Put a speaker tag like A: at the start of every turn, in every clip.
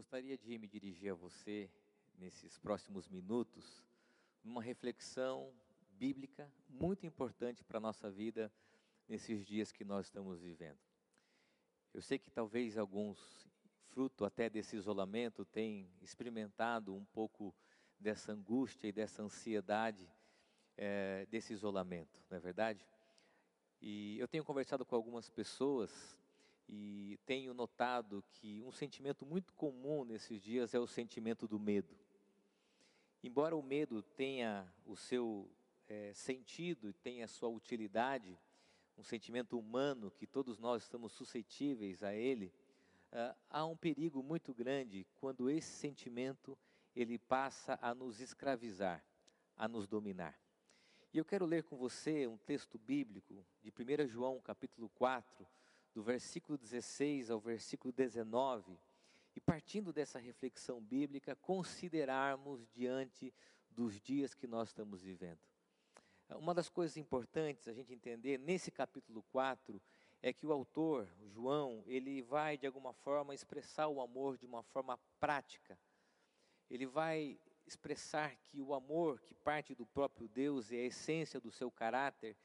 A: gostaria de me dirigir a você nesses próximos minutos numa reflexão bíblica muito importante para a nossa vida nesses dias que nós estamos vivendo. Eu sei que talvez alguns, fruto até desse isolamento, tenham experimentado um pouco dessa angústia e dessa ansiedade é, desse isolamento, não é verdade? E eu tenho conversado com algumas pessoas e tenho notado que um sentimento muito comum nesses dias é o sentimento do medo. Embora o medo tenha o seu é, sentido e tenha a sua utilidade, um sentimento humano que todos nós estamos suscetíveis a ele, uh, há um perigo muito grande quando esse sentimento ele passa a nos escravizar, a nos dominar. E eu quero ler com você um texto bíblico de 1 João capítulo 4, do versículo 16 ao versículo 19, e partindo dessa reflexão bíblica, considerarmos diante dos dias que nós estamos vivendo. Uma das coisas importantes a gente entender nesse capítulo 4 é que o autor, João, ele vai de alguma forma expressar o amor de uma forma prática. Ele vai expressar que o amor que parte do próprio Deus e a essência do seu caráter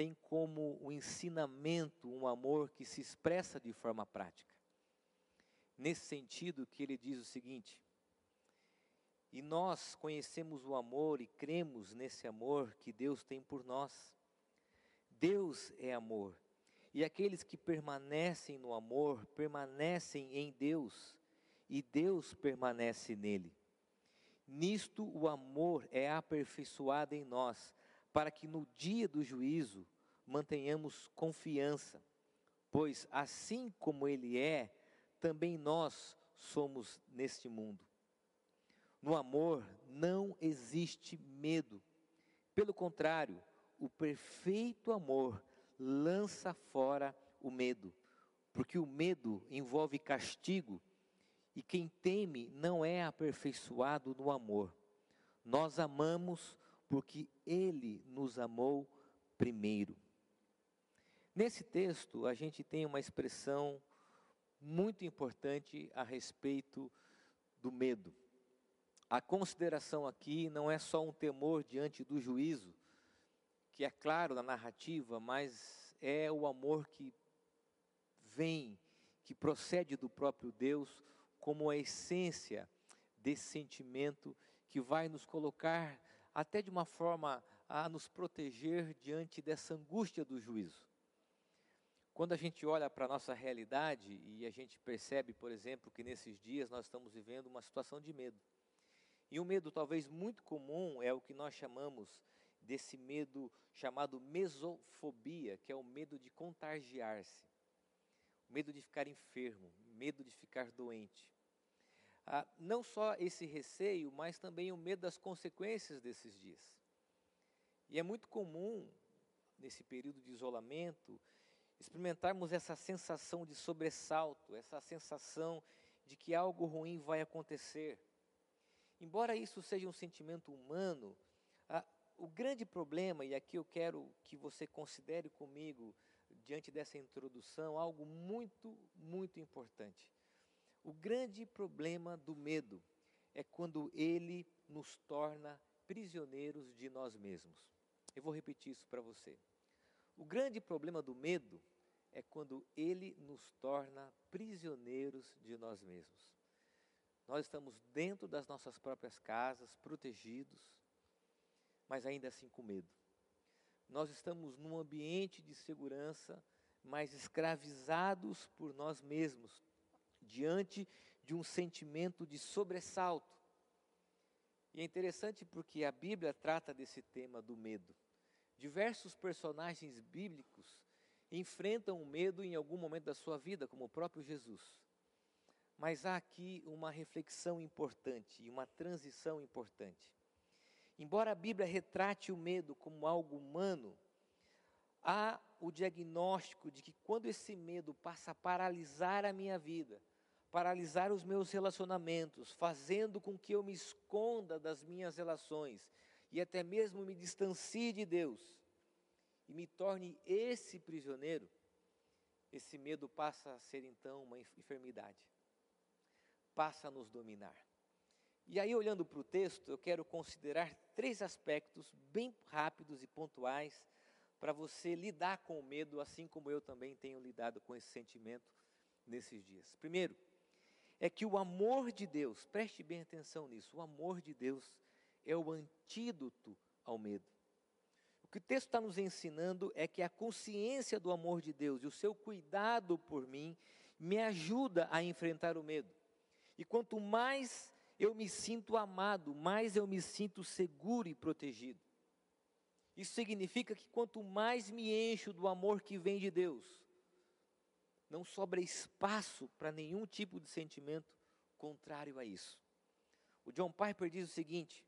A: tem como o um ensinamento um amor que se expressa de forma prática. Nesse sentido que ele diz o seguinte: E nós conhecemos o amor e cremos nesse amor que Deus tem por nós. Deus é amor, e aqueles que permanecem no amor permanecem em Deus, e Deus permanece nele. Nisto o amor é aperfeiçoado em nós, para que no dia do juízo mantenhamos confiança, pois assim como Ele é, também nós somos neste mundo. No amor não existe medo, pelo contrário, o perfeito amor lança fora o medo, porque o medo envolve castigo e quem teme não é aperfeiçoado no amor. Nós amamos porque Ele nos amou primeiro. Nesse texto, a gente tem uma expressão muito importante a respeito do medo. A consideração aqui não é só um temor diante do juízo, que é claro na narrativa, mas é o amor que vem, que procede do próprio Deus, como a essência desse sentimento que vai nos colocar até de uma forma a nos proteger diante dessa angústia do juízo. Quando a gente olha para a nossa realidade e a gente percebe, por exemplo, que nesses dias nós estamos vivendo uma situação de medo. E um medo talvez muito comum é o que nós chamamos desse medo chamado mesofobia, que é o medo de contagiar-se, o medo de ficar enfermo, medo de ficar doente. Ah, não só esse receio, mas também o medo das consequências desses dias. E é muito comum, nesse período de isolamento, experimentarmos essa sensação de sobressalto, essa sensação de que algo ruim vai acontecer. Embora isso seja um sentimento humano, ah, o grande problema, e aqui eu quero que você considere comigo, diante dessa introdução, algo muito, muito importante. O grande problema do medo é quando ele nos torna prisioneiros de nós mesmos. Eu vou repetir isso para você. O grande problema do medo é quando ele nos torna prisioneiros de nós mesmos. Nós estamos dentro das nossas próprias casas, protegidos, mas ainda assim com medo. Nós estamos num ambiente de segurança, mas escravizados por nós mesmos, diante de um sentimento de sobressalto. E é interessante porque a Bíblia trata desse tema do medo. Diversos personagens bíblicos enfrentam o medo em algum momento da sua vida, como o próprio Jesus. Mas há aqui uma reflexão importante e uma transição importante. Embora a Bíblia retrate o medo como algo humano, há o diagnóstico de que quando esse medo passa a paralisar a minha vida, paralisar os meus relacionamentos, fazendo com que eu me esconda das minhas relações e até mesmo me distancie de Deus e me torne esse prisioneiro, esse medo passa a ser então uma enfermidade. passa a nos dominar. E aí, olhando para o texto, eu quero considerar três aspectos bem rápidos e pontuais para você lidar com o medo, assim como eu também tenho lidado com esse sentimento nesses dias. Primeiro, é que o amor de Deus, preste bem atenção nisso, o amor de Deus é o antídoto ao medo. O que o texto está nos ensinando é que a consciência do amor de Deus e o seu cuidado por mim me ajuda a enfrentar o medo. E quanto mais eu me sinto amado, mais eu me sinto seguro e protegido. Isso significa que quanto mais me encho do amor que vem de Deus, não sobra espaço para nenhum tipo de sentimento contrário a isso. O John Piper diz o seguinte: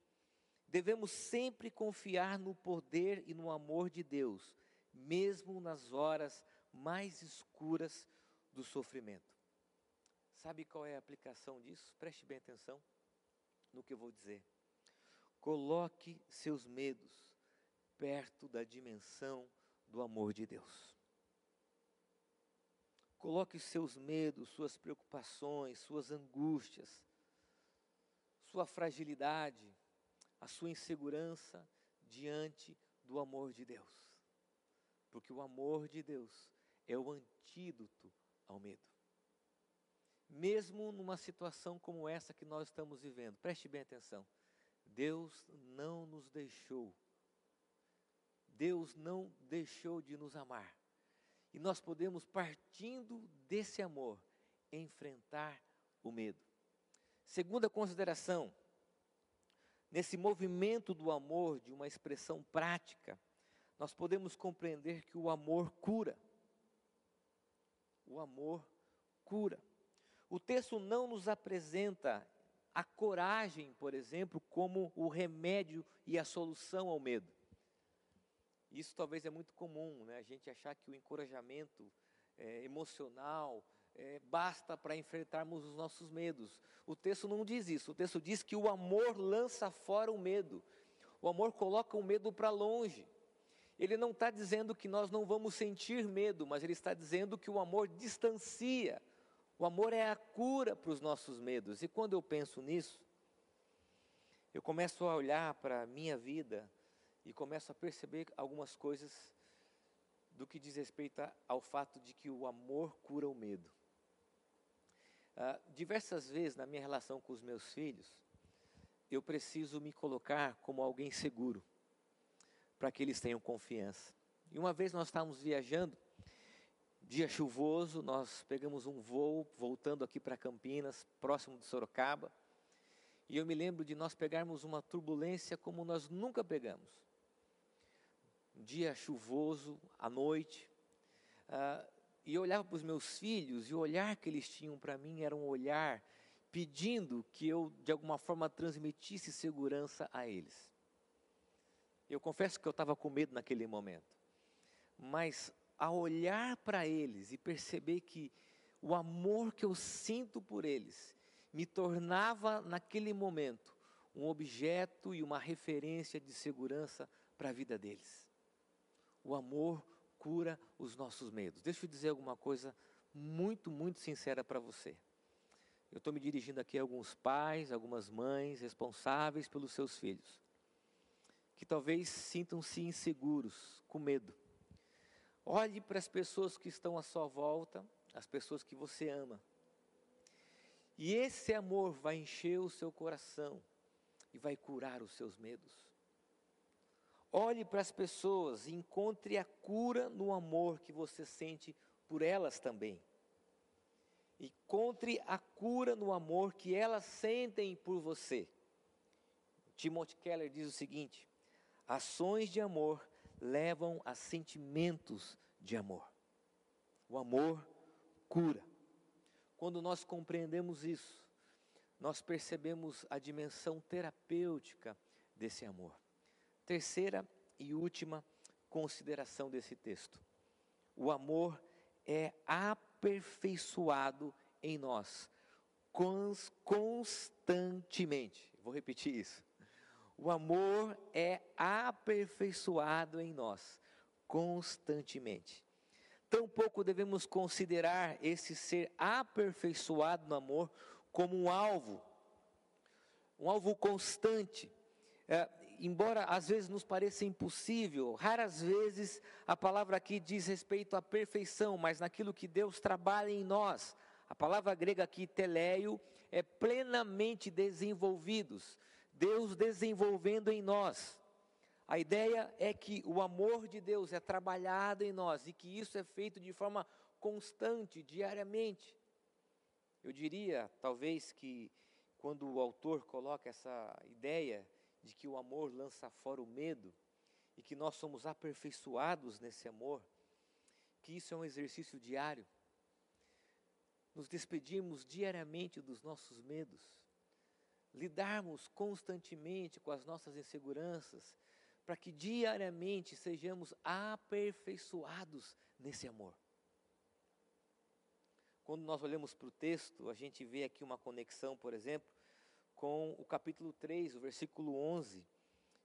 A: devemos sempre confiar no poder e no amor de Deus, mesmo nas horas mais escuras do sofrimento. Sabe qual é a aplicação disso? Preste bem atenção no que eu vou dizer. Coloque seus medos perto da dimensão do amor de Deus. Coloque seus medos, suas preocupações, suas angústias, sua fragilidade, a sua insegurança diante do amor de Deus. Porque o amor de Deus é o antídoto ao medo mesmo numa situação como essa que nós estamos vivendo. Preste bem atenção. Deus não nos deixou. Deus não deixou de nos amar. E nós podemos, partindo desse amor, enfrentar o medo. Segunda consideração, nesse movimento do amor, de uma expressão prática, nós podemos compreender que o amor cura. O amor cura. O texto não nos apresenta a coragem, por exemplo, como o remédio e a solução ao medo. Isso talvez é muito comum, né? a gente achar que o encorajamento é, emocional é, basta para enfrentarmos os nossos medos. O texto não diz isso, o texto diz que o amor lança fora o medo, o amor coloca o medo para longe. Ele não está dizendo que nós não vamos sentir medo, mas ele está dizendo que o amor distancia o amor é a cura para os nossos medos. E quando eu penso nisso, eu começo a olhar para a minha vida e começo a perceber algumas coisas do que diz respeito ao fato de que o amor cura o medo. Ah, diversas vezes na minha relação com os meus filhos, eu preciso me colocar como alguém seguro, para que eles tenham confiança. E uma vez nós estávamos viajando dia chuvoso, nós pegamos um voo voltando aqui para Campinas, próximo de Sorocaba. E eu me lembro de nós pegarmos uma turbulência como nós nunca pegamos. Dia chuvoso, à noite. Uh, e eu olhava para os meus filhos e o olhar que eles tinham para mim era um olhar pedindo que eu, de alguma forma, transmitisse segurança a eles. Eu confesso que eu estava com medo naquele momento. Mas a olhar para eles e perceber que o amor que eu sinto por eles me tornava, naquele momento, um objeto e uma referência de segurança para a vida deles. O amor cura os nossos medos. Deixa eu dizer alguma coisa muito, muito sincera para você. Eu estou me dirigindo aqui a alguns pais, algumas mães responsáveis pelos seus filhos, que talvez sintam-se inseguros, com medo. Olhe para as pessoas que estão à sua volta, as pessoas que você ama. E esse amor vai encher o seu coração e vai curar os seus medos. Olhe para as pessoas e encontre a cura no amor que você sente por elas também. Encontre a cura no amor que elas sentem por você. Timothy Keller diz o seguinte: ações de amor levam a sentimentos de amor. O amor cura. Quando nós compreendemos isso, nós percebemos a dimensão terapêutica desse amor. Terceira e última consideração desse texto. O amor é aperfeiçoado em nós constantemente. Vou repetir isso. O amor é aperfeiçoado em nós constantemente. Tampouco devemos considerar esse ser aperfeiçoado no amor como um alvo, um alvo constante. É, embora às vezes nos pareça impossível, raras vezes a palavra aqui diz respeito à perfeição, mas naquilo que Deus trabalha em nós. A palavra grega aqui, teleio, é plenamente desenvolvidos. Deus desenvolvendo em nós. A ideia é que o amor de Deus é trabalhado em nós e que isso é feito de forma constante, diariamente. Eu diria, talvez, que quando o autor coloca essa ideia de que o amor lança fora o medo e que nós somos aperfeiçoados nesse amor, que isso é um exercício diário. Nos despedirmos diariamente dos nossos medos, lidarmos constantemente com as nossas inseguranças, para que diariamente sejamos aperfeiçoados nesse amor. Quando nós olhamos para o texto, a gente vê aqui uma conexão, por exemplo, com o capítulo 3, o versículo 11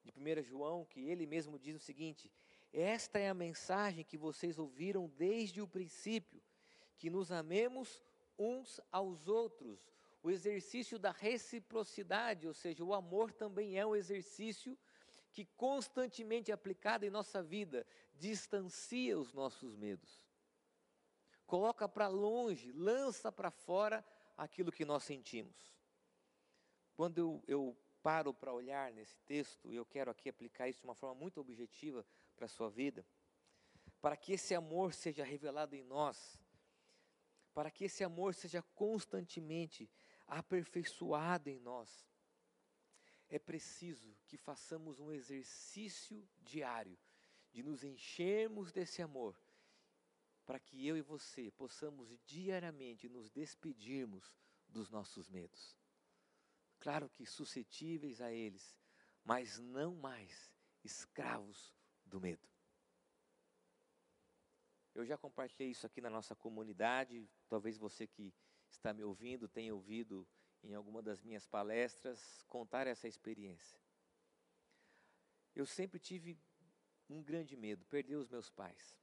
A: de 1 João, que ele mesmo diz o seguinte: Esta é a mensagem que vocês ouviram desde o princípio, que nos amemos uns aos outros. O exercício da reciprocidade, ou seja, o amor também é um exercício que constantemente aplicado em nossa vida distancia os nossos medos. Coloca para longe, lança para fora aquilo que nós sentimos. Quando eu, eu paro para olhar nesse texto, e eu quero aqui aplicar isso de uma forma muito objetiva para a sua vida, para que esse amor seja revelado em nós, para que esse amor seja constantemente aperfeiçoado em nós, é preciso que façamos um exercício diário de nos enchermos desse amor, para que eu e você possamos diariamente nos despedirmos dos nossos medos. Claro que suscetíveis a eles, mas não mais escravos do medo. Eu já compartilhei isso aqui na nossa comunidade, talvez você que está me ouvindo tenha ouvido em alguma das minhas palestras, contar essa experiência. Eu sempre tive um grande medo, perder os meus pais.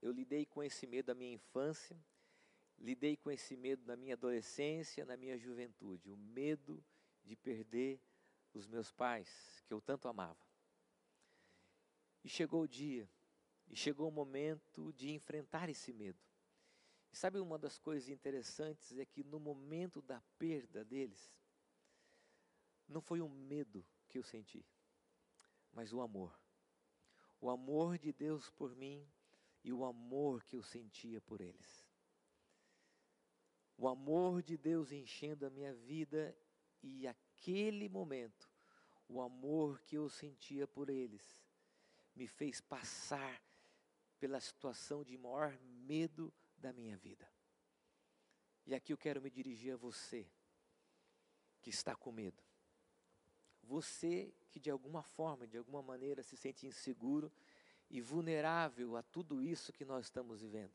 A: Eu lidei com esse medo na minha infância, lidei com esse medo na minha adolescência, na minha juventude, o medo de perder os meus pais, que eu tanto amava. E chegou o dia, e chegou o momento de enfrentar esse medo. E sabe uma das coisas interessantes é que no momento da perda deles, não foi um medo que eu senti, mas o amor. O amor de Deus por mim e o amor que eu sentia por eles. O amor de Deus enchendo a minha vida e aquele momento, o amor que eu sentia por eles, me fez passar pela situação de maior medo da minha vida. E aqui eu quero me dirigir a você que está com medo. Você que de alguma forma, de alguma maneira se sente inseguro e vulnerável a tudo isso que nós estamos vivendo.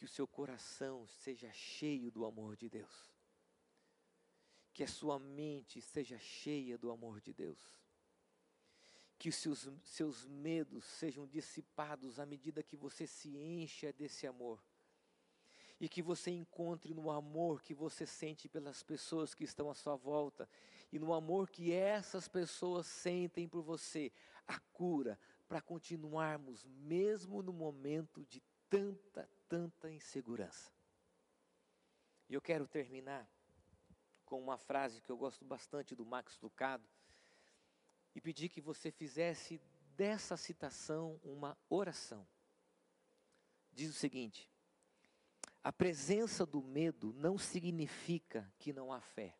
A: Que o seu coração seja cheio do amor de Deus. Que a sua mente seja cheia do amor de Deus que os seus, seus medos sejam dissipados à medida que você se encha desse amor. E que você encontre no amor que você sente pelas pessoas que estão à sua volta, e no amor que essas pessoas sentem por você, a cura para continuarmos, mesmo no momento de tanta, tanta insegurança. E eu quero terminar com uma frase que eu gosto bastante do Max Lucado, e pedir que você fizesse dessa citação uma oração. Diz o seguinte: a presença do medo não significa que não há fé.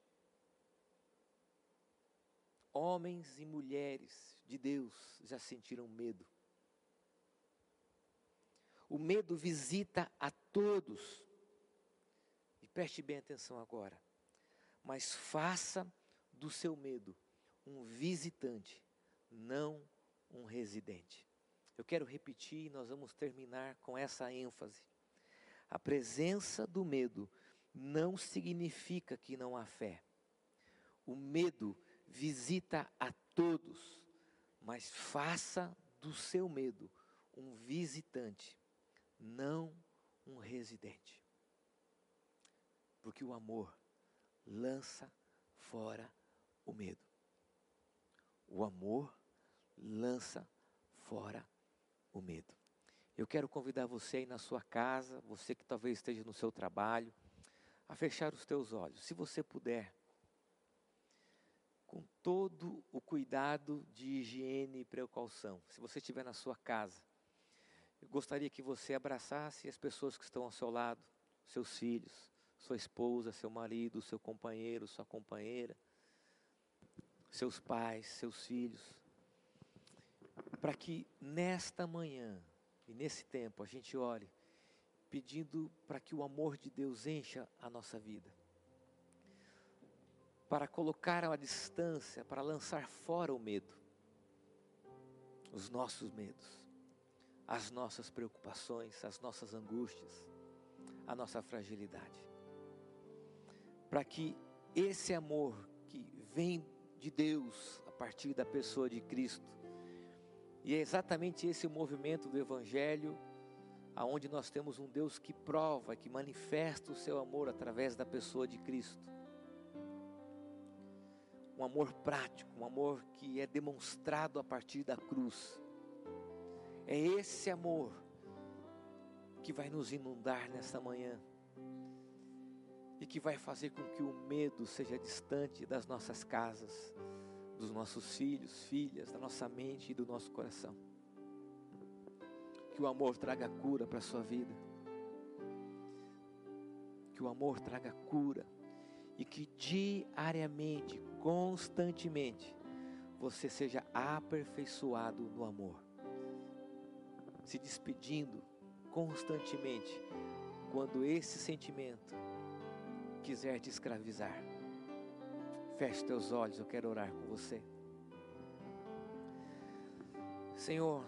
A: Homens e mulheres de Deus já sentiram medo. O medo visita a todos. E preste bem atenção agora. Mas faça do seu medo um visitante, não um residente. Eu quero repetir e nós vamos terminar com essa ênfase. A presença do medo não significa que não há fé. O medo visita a todos, mas faça do seu medo um visitante, não um residente. Porque o amor lança fora o medo. O amor lança fora o medo. Eu quero convidar você aí na sua casa, você que talvez esteja no seu trabalho, a fechar os teus olhos, se você puder, com todo o cuidado de higiene e precaução. Se você estiver na sua casa, eu gostaria que você abraçasse as pessoas que estão ao seu lado, seus filhos, sua esposa, seu marido, seu companheiro, sua companheira, seus pais, seus filhos, para que nesta manhã e nesse tempo a gente ore pedindo para que o amor de Deus encha a nossa vida. Para colocar a distância, para lançar fora o medo, os nossos medos, as nossas preocupações, as nossas angústias, a nossa fragilidade. Para que esse amor que vem de Deus a partir da pessoa de Cristo, e é exatamente esse o movimento do Evangelho aonde nós temos um Deus que prova, que manifesta o seu amor através da pessoa de Cristo. Um amor prático, um amor que é demonstrado a partir da cruz. É esse amor que vai nos inundar nesta manhã e que vai fazer com que o medo seja distante das nossas casas, dos nossos filhos, filhas, da nossa mente e do nosso coração que o amor traga cura para a sua vida. Que o amor traga cura. E que diariamente, constantemente, você seja aperfeiçoado no amor. Se despedindo constantemente quando esse sentimento quiser te escravizar. Feche teus olhos, eu quero orar com você. Senhor,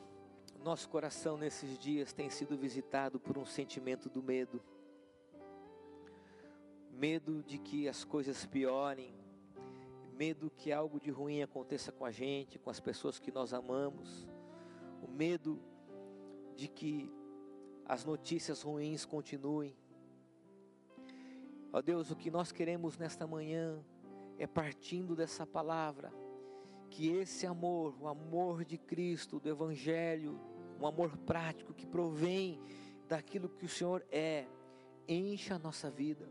A: nosso coração nesses dias tem sido visitado por um sentimento do medo. Medo de que as coisas piorem, medo que algo de ruim aconteça com a gente, com as pessoas que nós amamos, o medo de que as notícias ruins continuem. Ó Deus, o que nós queremos nesta manhã é partindo dessa palavra, que esse amor, o amor de Cristo, do Evangelho, um amor prático que provém daquilo que o Senhor é, encha a nossa vida,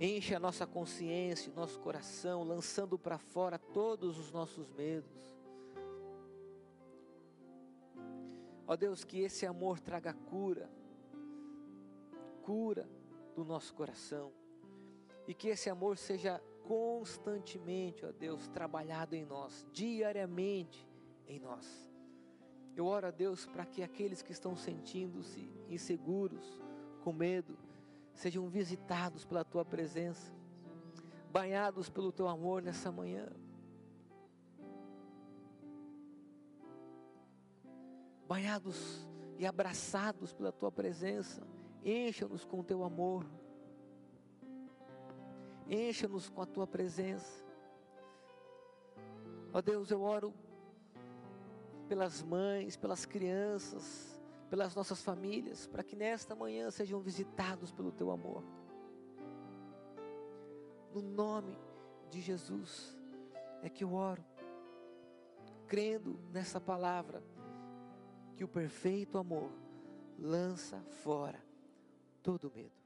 A: enche a nossa consciência, nosso coração, lançando para fora todos os nossos medos. Ó Deus, que esse amor traga cura, cura do nosso coração, e que esse amor seja constantemente, ó Deus, trabalhado em nós, diariamente, em nós. Eu oro a Deus para que aqueles que estão sentindo-se inseguros, com medo, sejam visitados pela tua presença, banhados pelo teu amor nessa manhã. Banhados e abraçados pela tua presença, encha-nos com o teu amor, encha-nos com a tua presença. Ó Deus, eu oro pelas mães, pelas crianças, pelas nossas famílias, para que nesta manhã sejam visitados pelo teu amor. No nome de Jesus é que eu oro, crendo nessa palavra, que o perfeito amor lança fora todo medo.